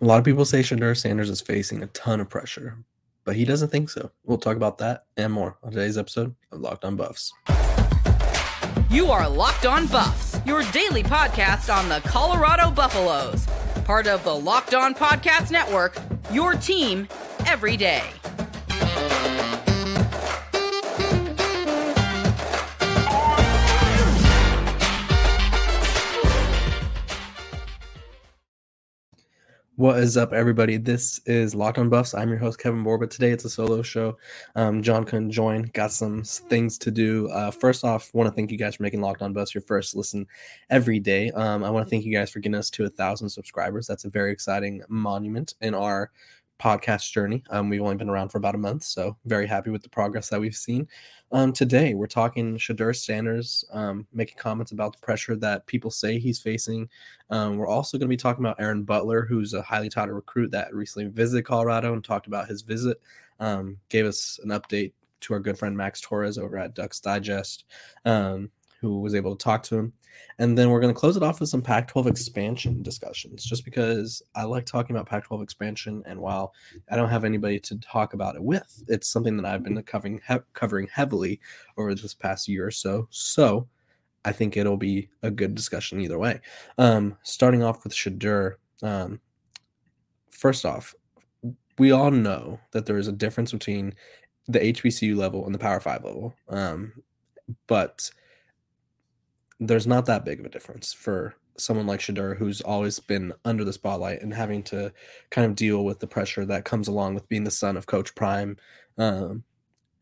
A lot of people say Shedeur Sanders is facing a ton of pressure, but he doesn't think so. We'll talk about that and more on today's episode of Locked On Buffs. You are Locked On Buffs, your daily podcast on the Colorado Buffaloes, part of the Locked On Podcast Network, your team every day. What is up, everybody? This is Locked on Buffs. I'm your host, Kevin but today it's a solo show. Um, John couldn't join, got some things to do. Uh, first off, want to thank you guys for making Locked on Buffs your first listen every day. Um, I want to thank you guys for getting us to a thousand subscribers. That's a very exciting monument in our podcast journey. Um, we've only been around for about a month, so very happy with the progress that we've seen. Um, today, we're talking Shedeur Sanders, um, making comments about the pressure that people say he's facing. Um, we're also going to be talking about Aaron Butler, who's a highly touted recruit that recently visited Colorado and talked about his visit. Um, gave us an update to our good friend Max Torres over at Ducks Digest, um, who was able to talk to him. And then we're going to close it off with some Pac 12 expansion discussions, just because I like talking about Pac 12 expansion. And while I don't have anybody to talk about it with, it's something that I've been covering, he- covering heavily over this past year or so. So I think it'll be a good discussion either way. Um, starting off with Shedeur, um, first off, we all know that there is a difference between the HBCU level and the Power Five level. Um, but there's not that big of a difference for someone like Shedeur, who's always been under the spotlight and having to kind of deal with the pressure that comes along with being the son of Coach Prime. Um,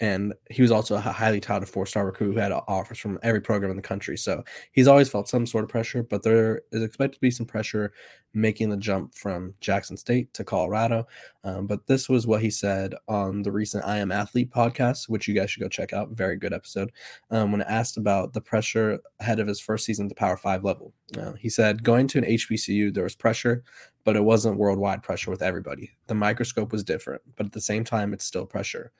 and he was also a highly touted four-star recruit who had offers from every program in the country. So he's always felt some sort of pressure, but there is expected to be some pressure making the jump from Jackson State to Colorado. Um, but this was what he said on the recent I Am Athlete podcast, which you guys should go check out. Very good episode. Um, when asked about the pressure ahead of his first season at the Power Five level, uh, he said, "Going to an HBCU, there was pressure, but it wasn't worldwide pressure with everybody. The microscope was different, but at the same time, it's still pressure."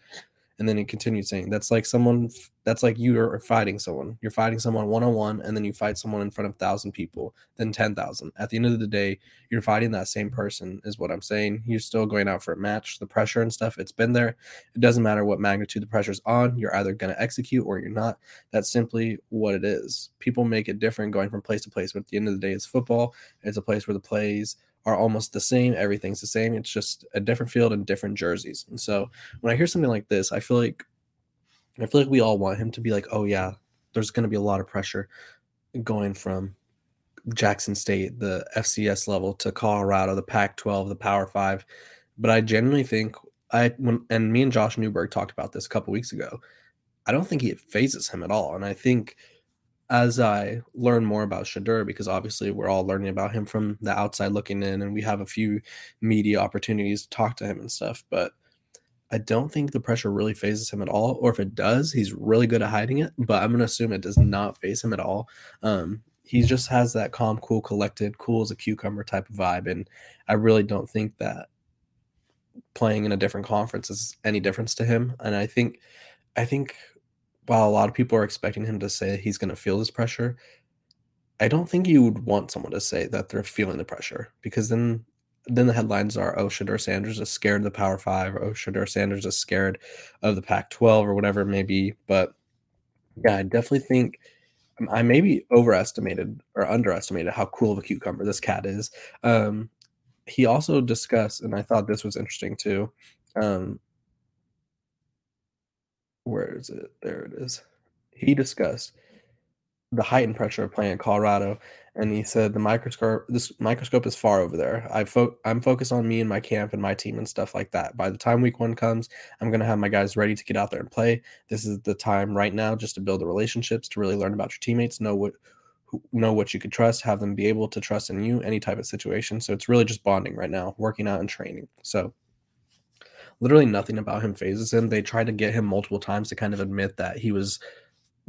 And then he continued saying, That's like someone, that's like you are fighting someone. You're fighting someone one on one, and then you fight someone in front of 1,000 people, then 10,000. At the end of the day, you're fighting that same person, is what I'm saying. You're still going out for a match. The pressure and stuff, it's been there. It doesn't matter what magnitude the pressure's on. You're either going to execute or you're not. That's simply what it is. People make it different going from place to place, but at the end of the day, it's football. It's a place where the plays are almost the same. Everything's the same. It's just a different field and different jerseys. And so when I hear something like this, I feel like I feel like we all want him to be like, oh yeah, there's going to be a lot of pressure going from Jackson State, the FCS level, to Colorado, the Pac-12, the Power Five. But I genuinely think I when and me and Josh Newberg talked about this a couple weeks ago. I don't think he phases him at all, and I think as I learn more about Shedeur, because obviously we're all learning about him from the outside looking in, and we have a few media opportunities to talk to him and stuff. But I don't think the pressure really phases him at all. Or if it does, he's really good at hiding it. But I'm going to assume it does not phase him at all. Um, he just has that calm, cool, collected, cool as a cucumber type of vibe. And I really don't think that playing in a different conference is any difference to him. And I think, I think while a lot of people are expecting him to say he's going to feel this pressure, I don't think you would want someone to say that they're feeling the pressure because then then the headlines are oh Shedeur Sanders is scared of the Power Five or oh Shedeur Sanders is scared of the Pac 12 or whatever it may be. But yeah, I definitely think um, I maybe overestimated or underestimated how cool of a cucumber this cat is. Um, he also discussed, and I thought this was interesting too. Um, where is it? There it is. He discussed the heightened pressure of playing in Colorado, and he said the microscope this microscope is far over there. I fo- I'm focused on me and my camp and my team and stuff like that. By the time week one comes, I'm gonna have my guys ready to get out there and play. This is the time right now just to build the relationships, to really learn about your teammates, know what know what you could trust, have them be able to trust in you, any type of situation. So it's really just bonding right now, working out and training. So literally nothing about him phases him. They tried to get him multiple times to kind of admit that he was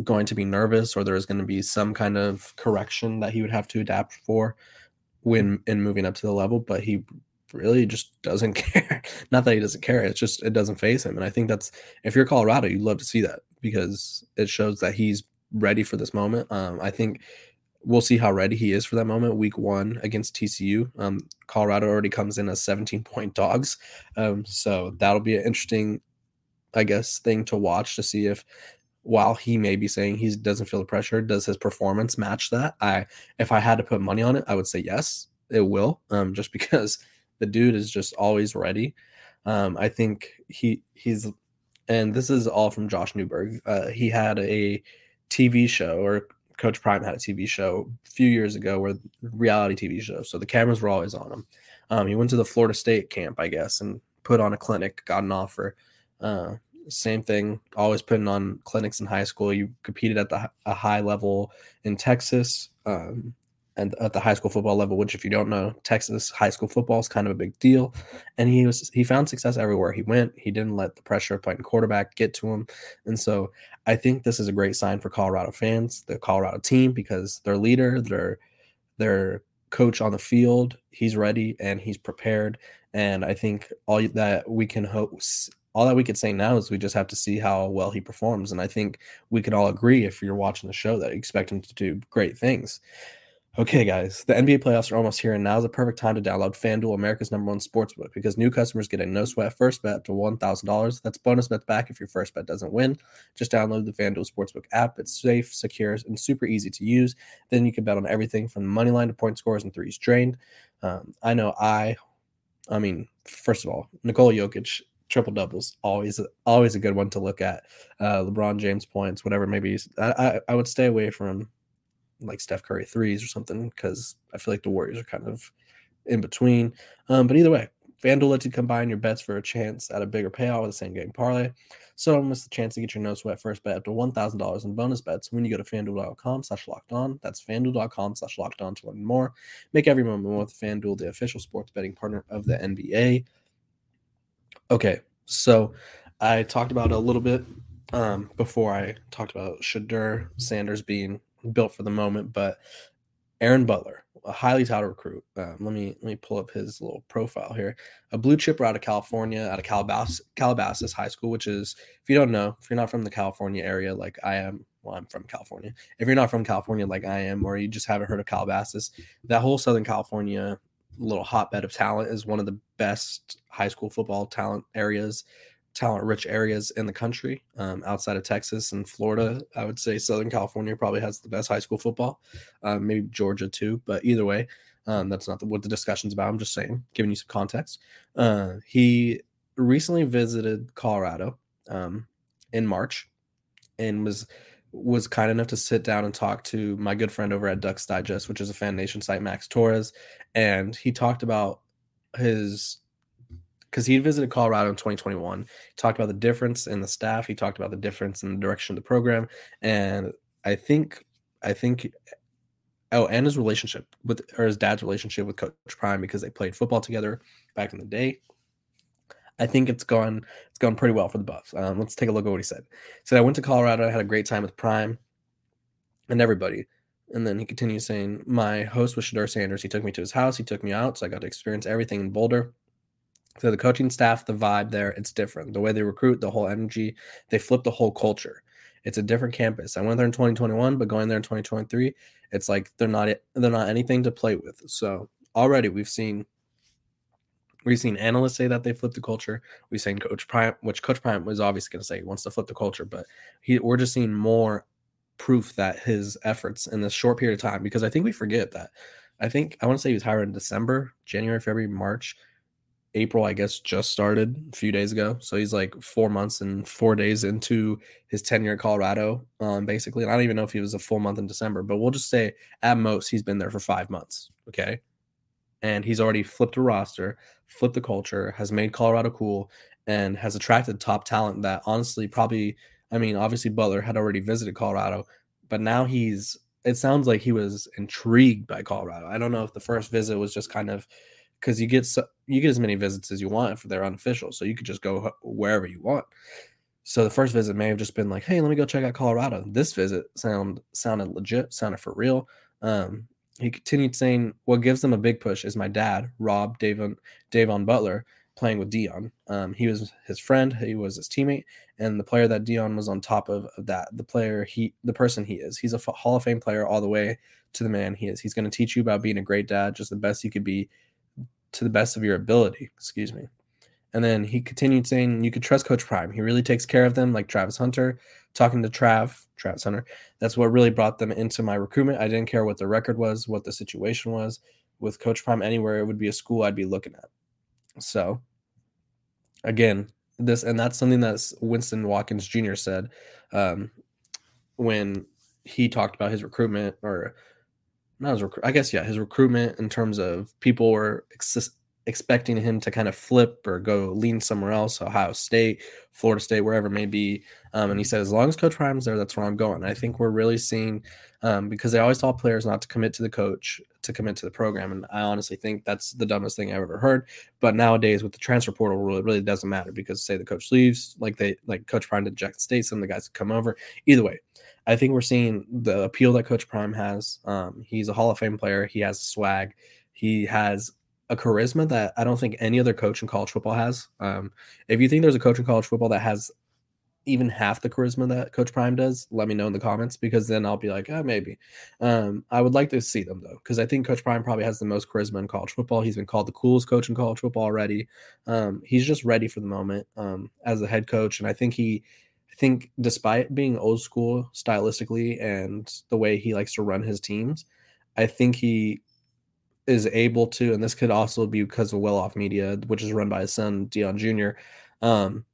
going to be nervous or there was going to be some kind of correction that he would have to adapt for when in moving up to the level, but he really just doesn't care. Not that he doesn't care, it's just it doesn't phase him. And I think that's if you're Colorado, you'd love to see that because it shows that he's ready for this moment. Um, I think we'll see how ready he is for that moment. Week one against TCU, um, Colorado already comes in as 17 point dogs, um, so that'll be an interesting, I guess, thing to watch to see if. While he may be saying he doesn't feel the pressure, does his performance match that? I, if I had to put money on it, I would say yes, it will. Um, just because the dude is just always ready. Um, I think he he's, and this is all from Josh Newberg. Uh, he had a TV show or Coach Prime had a TV show a few years ago where reality TV show. So the cameras were always on him. Um, he went to the Florida State camp, I guess, and put on a clinic, got an offer. Uh, same thing, always putting on clinics in high school. You competed at the a high level in Texas. Um, and at the high school football level, which if you don't know, Texas high school football is kind of a big deal. And he was he found success everywhere he went. He didn't let the pressure of playing quarterback get to him. And so I think this is a great sign for Colorado fans, the Colorado team, because their leader, their their coach on the field, he's ready and he's prepared. And I think all that we can hope all that we could say now is we just have to see how well he performs. And I think we can all agree if you're watching the show that expect him to do great things. Okay, guys, the NBA playoffs are almost here, and now is the perfect time to download FanDuel, America's number one sportsbook, because new customers get a no sweat first bet to $1,000. That's bonus bets back if your first bet doesn't win. Just download the FanDuel Sportsbook app. It's safe, secure, and super easy to use. Then you can bet on everything from money line to point scores and threes drained. Um, I know I, I mean, first of all, Nikola Jokic triple doubles always always a good one to look at. Uh, LeBron James points, whatever maybe. I, I, I would stay away from like Steph Curry threes or something because I feel like the Warriors are kind of in between. Um, but either way, FanDuel lets you combine your bets for a chance at a bigger payout with the same game parlay. So don't miss the chance to get your no sweat first bet up to $1,000 in bonus bets when you go to fanduel.com slash locked on. That's fanduel.com slash locked on to learn more. Make every moment more with FanDuel, the official sports betting partner of the NBA. Okay, so I talked about a little bit um, before I talked about Shedeur Sanders being built for the moment. But Aaron Butler, a highly touted recruit. Um, let me let me pull up his little profile here. A blue chipper out of California, out of Calabasas, Calabasas High School, which is, if you don't know, if you're not from the California area like I am, well, I'm from California. If you're not from California like I am, or you just haven't heard of Calabasas, that whole Southern California little hotbed of talent is one of the best high school football talent areas talent rich areas in the country um, outside of Texas and Florida. I would say Southern California probably has the best high school football, uh, maybe Georgia too. But either way, um, that's not the, what the discussion's about. I'm just saying, giving you some context. Uh, he recently visited Colorado um, in March and was was kind enough to sit down and talk to my good friend over at Ducks Digest, which is a FanNation site, Max Torres, and he talked about his because he visited Colorado in 2021. He talked about the difference in the staff. He talked about the difference in the direction of the program, and I think, I think, oh, and his relationship with or his dad's relationship with Coach Prime because they played football together back in the day. I think it's gone it's gone pretty well for the Buffs. Um, let's take a look at what he said. He said, "I went to Colorado. I had a great time with Prime and everybody." And then he continues saying, "My host was Shedeur Sanders. He took me to his house. He took me out, so I got to experience everything in Boulder." So the coaching staff, the vibe there, it's different. The way they recruit, the whole energy, they flip the whole culture. It's a different campus. I went there in 2021, but going there in 2023, it's like they're not they're not anything to play with. So already we've seen we've seen analysts say that they flipped the culture. We've seen Coach Prime, which Coach Prime was obviously going to say he wants to flip the culture, but he we're just seeing more proof that his efforts in this short period of time because I think we forget that. I think I want to say he was hired in December, January, February, March April, I guess, just started a few days ago. So he's like four months and four days into his tenure at Colorado, um, basically. And I don't even know if he was a full month in December, but we'll just say at most he's been there for five months. Okay. And he's already flipped a roster, flipped the culture, has made Colorado cool, and has attracted top talent that honestly probably, I mean, obviously Butler had already visited Colorado, but now he's, it sounds like he was intrigued by Colorado. I don't know if the first visit was just kind of, because you get so, you get as many visits as you want if they're unofficial, so you could just go wherever you want. So the first visit may have just been like, "Hey, let me go check out Colorado." This visit sound sounded legit, sounded for real. Um, he continued saying, "What gives them a big push is my dad, Rob Davon Davon Butler. playing with Deion. Um, he was his friend, he was his teammate, and the player that Deion was on top of, of that, the player he, the person he is. He's a Hall of Fame player all the way to the man he is. He's going to teach you about being a great dad, just the best you could be, to the best of your ability. Excuse me. And then he continued saying, You could trust Coach Prime. He really takes care of them, like Travis Hunter. Talking to Trav, Travis Hunter, that's what really brought them into my recruitment. I didn't care what the record was, what the situation was. With Coach Prime, anywhere it would be a school I'd be looking at. So, again, this, and that's something that Winston Watkins Jr. said um, when he talked about his recruitment, or not his recruit, I guess, yeah, his recruitment in terms of people were ex- expecting him to kind of flip or go lean somewhere else, Ohio State, Florida State, wherever it may be. Um, and he said, as long as Coach Prime's there, that's where I'm going. I think we're really seeing um, because they always tell players not to commit to the coach, to commit to the program. And I honestly think that's the dumbest thing I've ever heard. But nowadays with the transfer portal rule, it really doesn't matter because say the coach leaves, like they like Coach Prime to Jackson State, some of the guys come over. Either way, I think we're seeing the appeal that Coach Prime has. Um, he's a Hall of Fame player. He has swag. He has a charisma that I don't think any other coach in college football has. Um, if you think there's a coach in college football that has even half the charisma that Coach Prime does, let me know in the comments because then I'll be like, oh, maybe. Um, I would like to see them though, because I think Coach Prime probably has the most charisma in college football. He's been called the coolest coach in college football already. Um, he's just ready for the moment um, as a head coach, and I think he. I think despite being old school stylistically and the way he likes to run his teams, I think he is able to, and this could also be because of Well Off Media, which is run by his son Deion Jr. Um,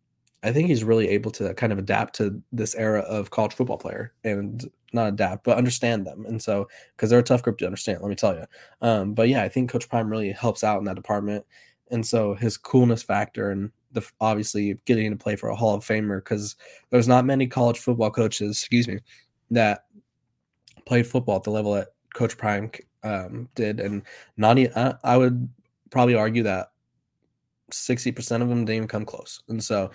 I think he's really able to kind of adapt to this era of college football player and not adapt, but understand them. And so, because they're a tough group to understand, let me tell you. Um, but yeah, I think Coach Prime really helps out in that department. And so his coolness factor and the obviously getting to play for a Hall of Famer because there's not many college football coaches, excuse me, that played football at the level that Coach Prime um, did, and not I, I would probably argue that sixty percent of them didn't even come close, and so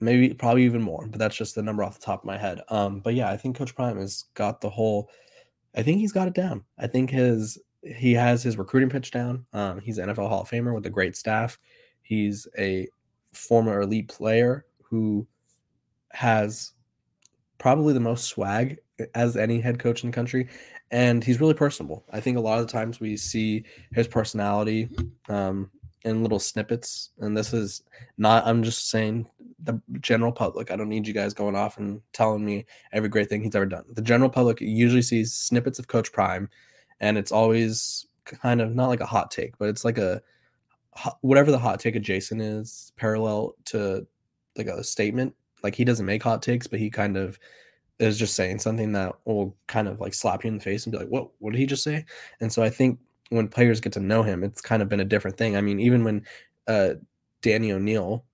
maybe probably even more, but that's just the number off the top of my head. Um, but yeah, I think Coach Prime has got the whole. I think he's got it down. I think his he has his recruiting pitch down. Um, he's an NFL Hall of Famer with a great staff. He's a former elite player who has probably the most swag as any head coach in the country and he's really personable. I think a lot of the times we see his personality um, in little snippets, and this is not. I'm just saying the general public. I don't need you guys going off and telling me every great thing he's ever done. The general public usually sees snippets of Coach Prime, and it's always kind of not like a hot take, but it's like a whatever the hot take adjacent is, parallel to like a statement. Like he doesn't make hot takes, but he kind of is just saying something that will kind of like slap you in the face and be like, "What? What did he just say?" And so I think when players get to know him, it's kind of been a different thing. I mean, even when uh, Danny O'Neil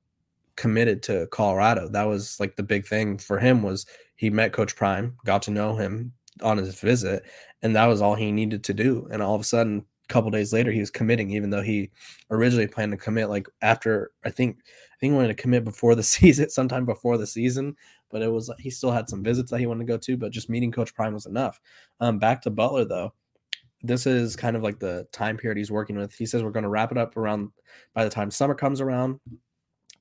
committed to Colorado, that was like the big thing for him was he met Coach Prime, got to know him on his visit, and that was all he needed to do. And all of a sudden, couple days later, he was committing, even though he originally planned to commit like after I think I think he wanted to commit before the season, sometime before the season but it was he still had some visits that he wanted to go to, but just meeting Coach Prime was enough. Um, back to Butler though, this is kind of like the time period he's working with. He says we're going to wrap it up around by the time summer comes around.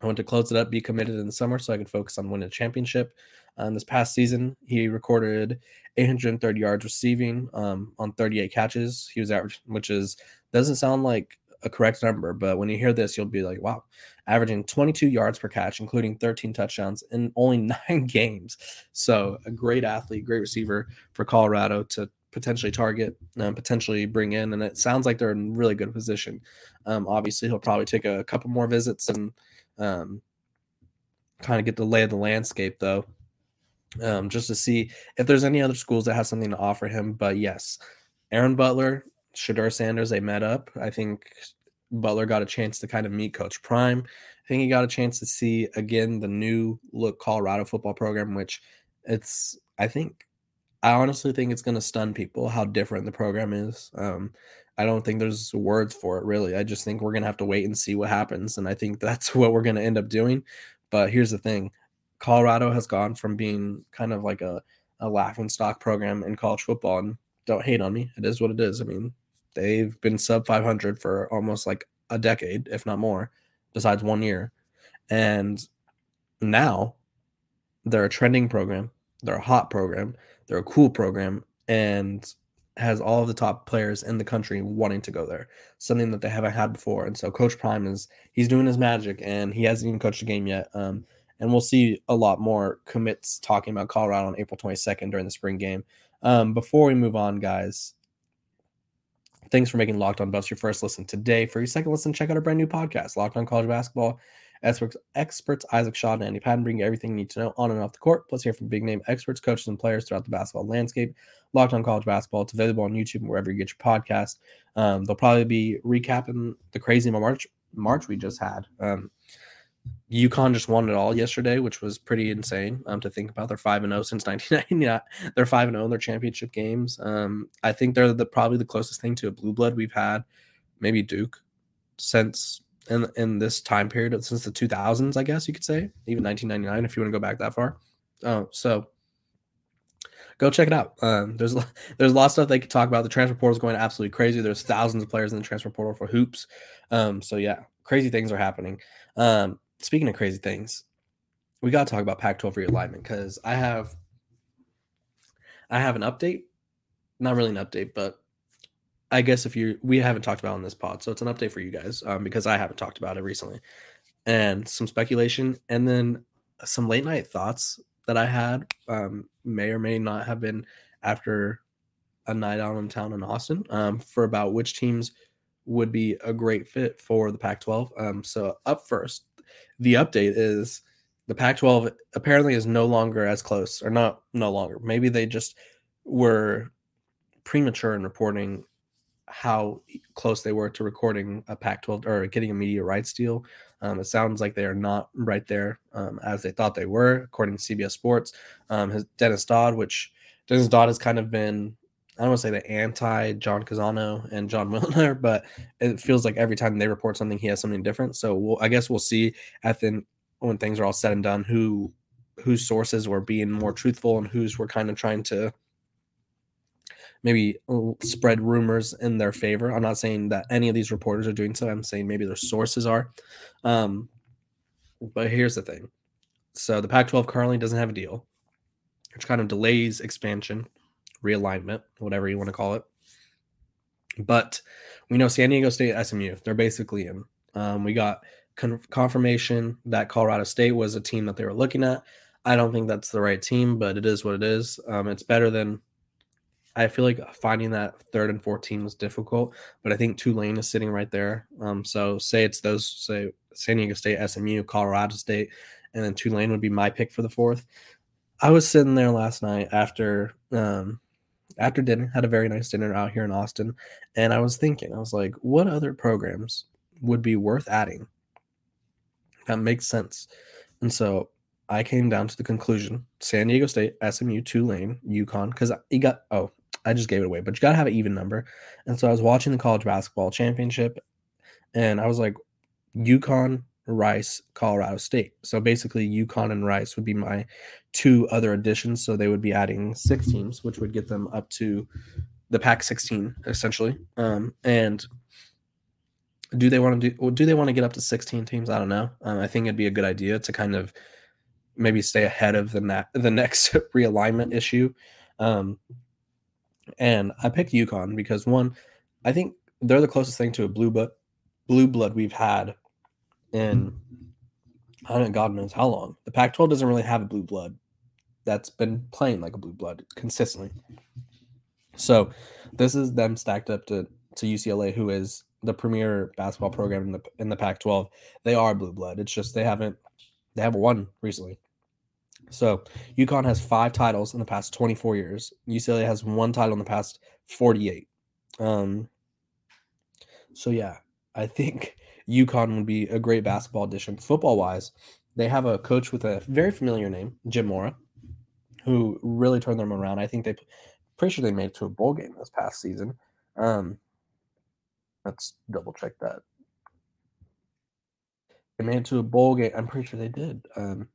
I want to close it up, be committed in the summer, so I can focus on winning a championship. Um, this past season, he recorded 830 yards receiving um, on 38 catches. He was average, which is doesn't sound like a correct number, but when you hear this, you'll be like, wow, averaging 22 yards per catch, including 13 touchdowns in only nine games. So, a great athlete, great receiver for Colorado to potentially target and potentially bring in. And it sounds like they're in really good position. Um, obviously, he'll probably take a couple more visits and um, kind of get the lay of the landscape, though, um, just to see if there's any other schools that have something to offer him. But yes, Aaron Butler, Shedeur Sanders, they met up. I think Butler got a chance to kind of meet Coach Prime. I think he got a chance to see again the new look Colorado football program, which it's I think I honestly think it's going to stun people how different the program is. Um, I don't think there's words for it really. I just think we're going to have to wait and see what happens, and I think that's what we're going to end up doing. But here's the thing: Colorado has gone from being kind of like a a laughing stock program in college football, and don't hate on me. It is what it is. I mean, They've been sub 500 for almost like a decade, if not more. besides one year. And now they're a trending program, they're a hot program, they're a cool program, and has all of the top players in the country wanting to go there, something that they haven't had before. And so Coach Prime is he's doing his magic, and he hasn't even coached a game yet. Um, and we'll see a lot more commits talking about Colorado on April 22nd during the spring game. Um, before we move on, guys, thanks for making Locked On Buffs your first listen today. For your second listen, check out our brand new podcast, Locked On College Basketball. Experts, experts Isaac Shaw and Andy Patton bring you everything you need to know on and off the court, plus hear from big name experts, coaches, and players throughout the basketball landscape. Locked on College Basketball. It's available on YouTube and wherever you get your podcast. Um, they'll probably be recapping the crazy March March we just had. Um, UConn just won it all yesterday, which was pretty insane um, to think about. They're five and zero oh since 1990. They're five and zero oh in their championship games. Um, I think they're the, probably the closest thing to a blue blood we've had, maybe Duke, since in in this time period since the 2000s, I guess you could say, even 1999 if you want to go back that far. Oh, so go check it out. Um, there's there's a lot of stuff they could talk about. The transfer portal is going absolutely crazy. There's thousands of players in the transfer portal for hoops. Um, so yeah, crazy things are happening. Um, speaking of crazy things, we got to talk about Pac-12 realignment because I have I have an update. Not really an update, but I guess if you we haven't talked about on this pod, so it's an update for you guys um, because I haven't talked about it recently, and some speculation, and then some late night thoughts that I had um, may or may not have been after a night out in town in Austin um, for about which teams would be a great fit for the Pac-12. Um, so up first, the update is the Pac-12 apparently is no longer as close, or not no longer. Maybe they just were premature in reporting how close they were to recording a Pac-12 or getting a media rights deal. Um, it sounds like they are not right there um, as they thought they were, according to CBS Sports. Um, Dennis Dodd, which Dennis Dodd has kind of been, I don't want to say the anti John Canzano and Jon Wilner, but it feels like every time they report something, he has something different. So we'll, I guess we'll see at the when things are all said and done who whose sources were being more truthful and whose were kind of trying to maybe spread rumors in their favor. I'm not saying that any of these reporters are doing so. I'm saying maybe their sources are. Um, but here's the thing. So the Pac 12 currently doesn't have a deal, which kind of delays expansion, realignment, whatever you want to call it. But we know San Diego State, SMU, they're basically in. Um, we got con- confirmation that Colorado State was a team that they were looking at. I don't think that's the right team, but it is what it is. Um, it's better than I feel like finding that third and 14 was difficult, but I think Tulane is sitting right there. Um, so say it's those, say San Diego State, SMU, Colorado State, and then Tulane would be my pick for the fourth. I was sitting there last night after um, after dinner, had a very nice dinner out here in Austin, and I was thinking, I was like, what other programs would be worth adding that makes sense? And so I came down to the conclusion: San Diego State, SMU, Tulane, UConn, because you got oh I just gave it away, but you got to have an even number. And so I was watching the college basketball championship and I was like, UConn, Rice, Colorado State. So basically, UConn and Rice would be my two other additions. So they would be adding six teams, which would get them up to the Pac 16 essentially. Um, and do they want to do? Do they want to get up to 16 teams? I don't know. Um, I think it'd be a good idea to kind of maybe stay ahead of the na- the next realignment issue. Um, and I picked UConn because one, I think they're the closest thing to a blue blood blue blood we've had in I don't know, God knows how long. The Pac-12 doesn't really have a blue blood that's been playing like a blue blood consistently. So this is them stacked up to to UCLA, who is the premier basketball program in the in the Pac-12. They are blue blood. It's just they haven't they haven't won recently. So UConn has five titles in the past 24 years. UCLA has one title in the past 48. Um, so yeah, I think UConn would be a great basketball addition. Football wise, they have a coach with a very familiar name, Jim Mora, who really turned them around. I think they, pretty sure they made it to a bowl game this past season. Um, let's double check that. They made it to a bowl game. I'm pretty sure they did. Um,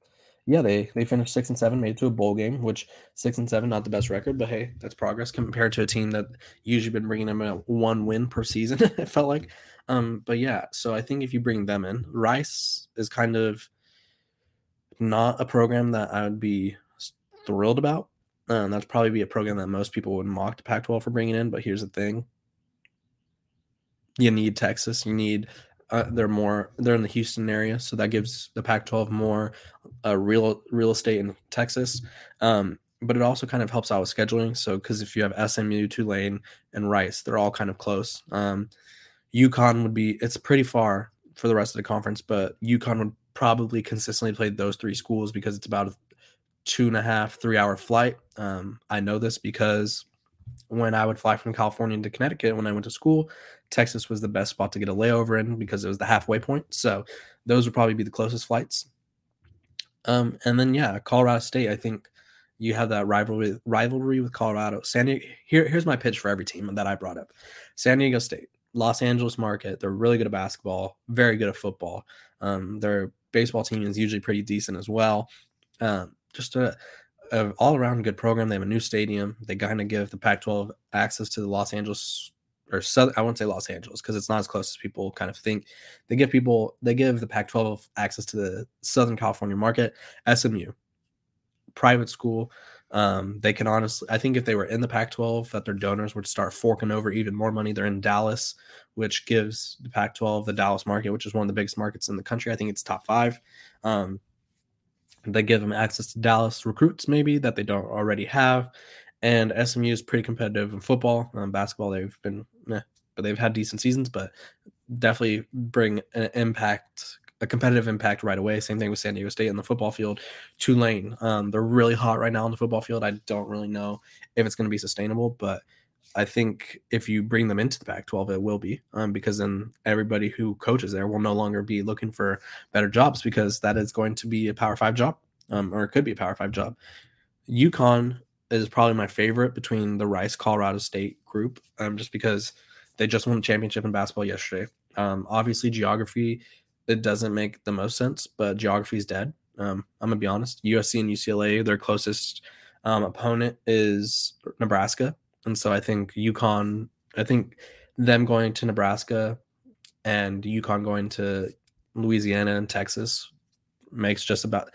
yeah, they they finished six and seven, made it to a bowl game, which six and seven, not the best record, but hey, that's progress compared to a team that usually been bringing them a one win per season. it felt like, Um, but yeah, so I think if you bring them in, Rice is kind of not a program that I would be thrilled about. Um, that's probably be a program that most people would mock the Pac-12 for bringing in. But here's the thing: you need Texas. You need uh, they're more they're in the Houston area, so that gives the Pac-12 more uh, real real estate in Texas. Um, but it also kind of helps out with scheduling. So because if you have SMU, Tulane, and Rice, they're all kind of close. Um, UConn would be it's pretty far for the rest of the conference, but UConn would probably consistently play those three schools because it's about a two and a half, three hour flight. Um, I know this because when I would fly from California to Connecticut when I went to school, Texas was the best spot to get a layover in because it was the halfway point. So those would probably be the closest flights. Um, and then yeah, Colorado State, I think you have that rivalry rivalry with Colorado. San Diego, here, here's my pitch for every team that I brought up. San Diego State, Los Angeles market. They're really good at basketball, very good at football. Um, their baseball team is usually pretty decent as well. Um, just a, a all around good program. They have a new stadium. They kind of give the Pac-12 access to the Los Angeles or Southern. I won't say Los Angeles because it's not as close as people kind of think. They give people they give the Pac-12 access to the Southern California market. SMU, private school. Um, they can honestly, I think if they were in the Pac 12, that their donors would start forking over even more money. They're in Dallas, which gives the Pac 12 the Dallas market, which is one of the biggest markets in the country. I think it's top five. Um, they give them access to Dallas recruits, maybe that they don't already have. And SMU is pretty competitive in football. Um, basketball, they've been, but they've had decent seasons, but definitely bring an impact a competitive impact right away. Same thing with San Diego State in the football field. Tulane, um, they're really hot right now on the football field. I don't really know if it's going to be sustainable, but I think if you bring them into the Pac-12, it will be um, because then everybody who coaches there will no longer be looking for better jobs because that is going to be a Power Five job, um, or it could be a Power Five job. UConn is probably my favorite between the Rice Colorado State group, um, just because they just won the championship in basketball yesterday. Um, obviously, geography it doesn't make the most sense, but geography is dead. Um, I'm gonna be honest. USC and UCLA, their closest um, opponent is Nebraska, and so I think UConn. I think them going to Nebraska and UConn going to Louisiana and Texas makes just about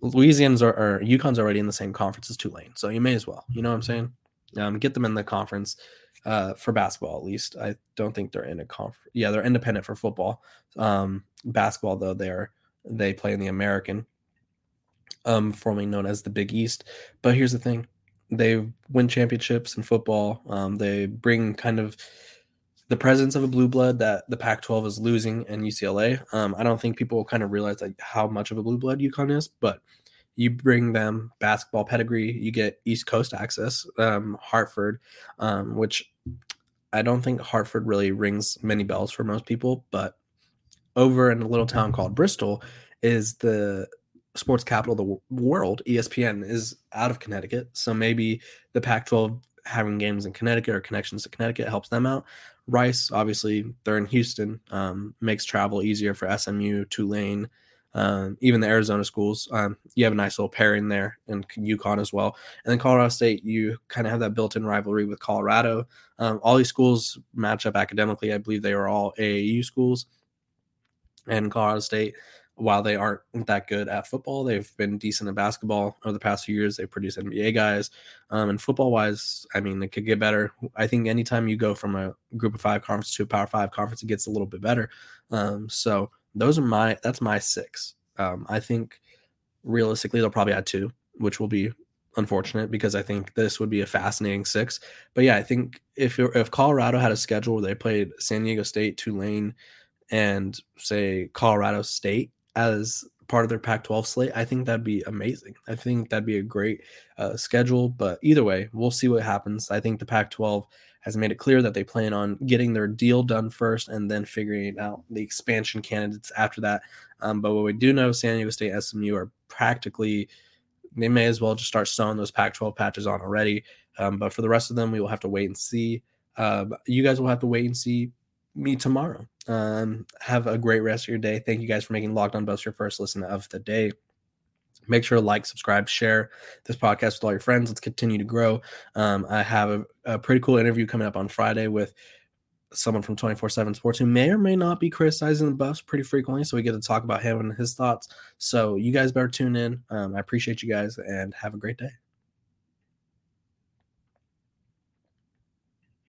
Louisiana's or, or UConn's already in the same conference as Tulane, so you may as well. You know what I'm saying? Um, get them in the conference uh, for basketball at least. I don't think they're in a conference. Yeah, they're independent for football. Um, basketball though, they're they play in the American, um, formerly known as the Big East. But here's the thing: they win championships in football. Um, they bring kind of the presence of a blue blood that the Pac-12 is losing in UCLA. Um, I don't think people will kind of realize like how much of a blue blood UConn is, but you bring them basketball pedigree, you get East Coast access, um, Hartford, um, which I don't think Hartford really rings many bells for most people, but over in a little town called Bristol is the sports capital of the world. ESPN is out of Connecticut, so maybe the Pac-12 having games in Connecticut or connections to Connecticut helps them out. Rice, obviously, they're in Houston, um, makes travel easier for SMU, Tulane, um, even the Arizona schools. Um, you have a nice little pairing there, and UConn as well. And then Colorado State, you kind of have that built-in rivalry with Colorado. Um, all these schools match up academically. I believe they are all AAU schools, and Colorado State. While they aren't that good at football, they've been decent at basketball over the past few years. They've produced NBA guys. Um, and football wise, I mean, it could get better. I think anytime you go from a group of five conference to a power five conference, it gets a little bit better. Um, so those are my that's my six. Um, I think realistically they'll probably add two, which will be unfortunate because I think this would be a fascinating six. But yeah, I think if if Colorado had a schedule where they played San Diego State, Tulane, and say Colorado State as part of their Pac-12 slate, I think that'd be amazing. I think that'd be a great uh, schedule. But either way, we'll see what happens. I think the Pac-12 has made it clear that they plan on getting their deal done first and then figuring out the expansion candidates after that. Um, but what we do know, San Diego State, SMU are practically they may as well just start sewing those Pac-12 patches on already. Um, but for the rest of them, we will have to wait and see. Uh, you guys will have to wait and see me tomorrow. Um, have a great rest of your day. Thank you guys for making Locked On Buffs your first listen of the day. Make sure to like, subscribe, share this podcast with all your friends. Let's continue to grow. Um, I have a, a, pretty cool interview coming up on Friday with someone from 24 7 Sports who may or may not be criticizing the Buffs pretty frequently. So we get to talk about him and his thoughts. So you guys better tune in. Um, I appreciate you guys and have a great day.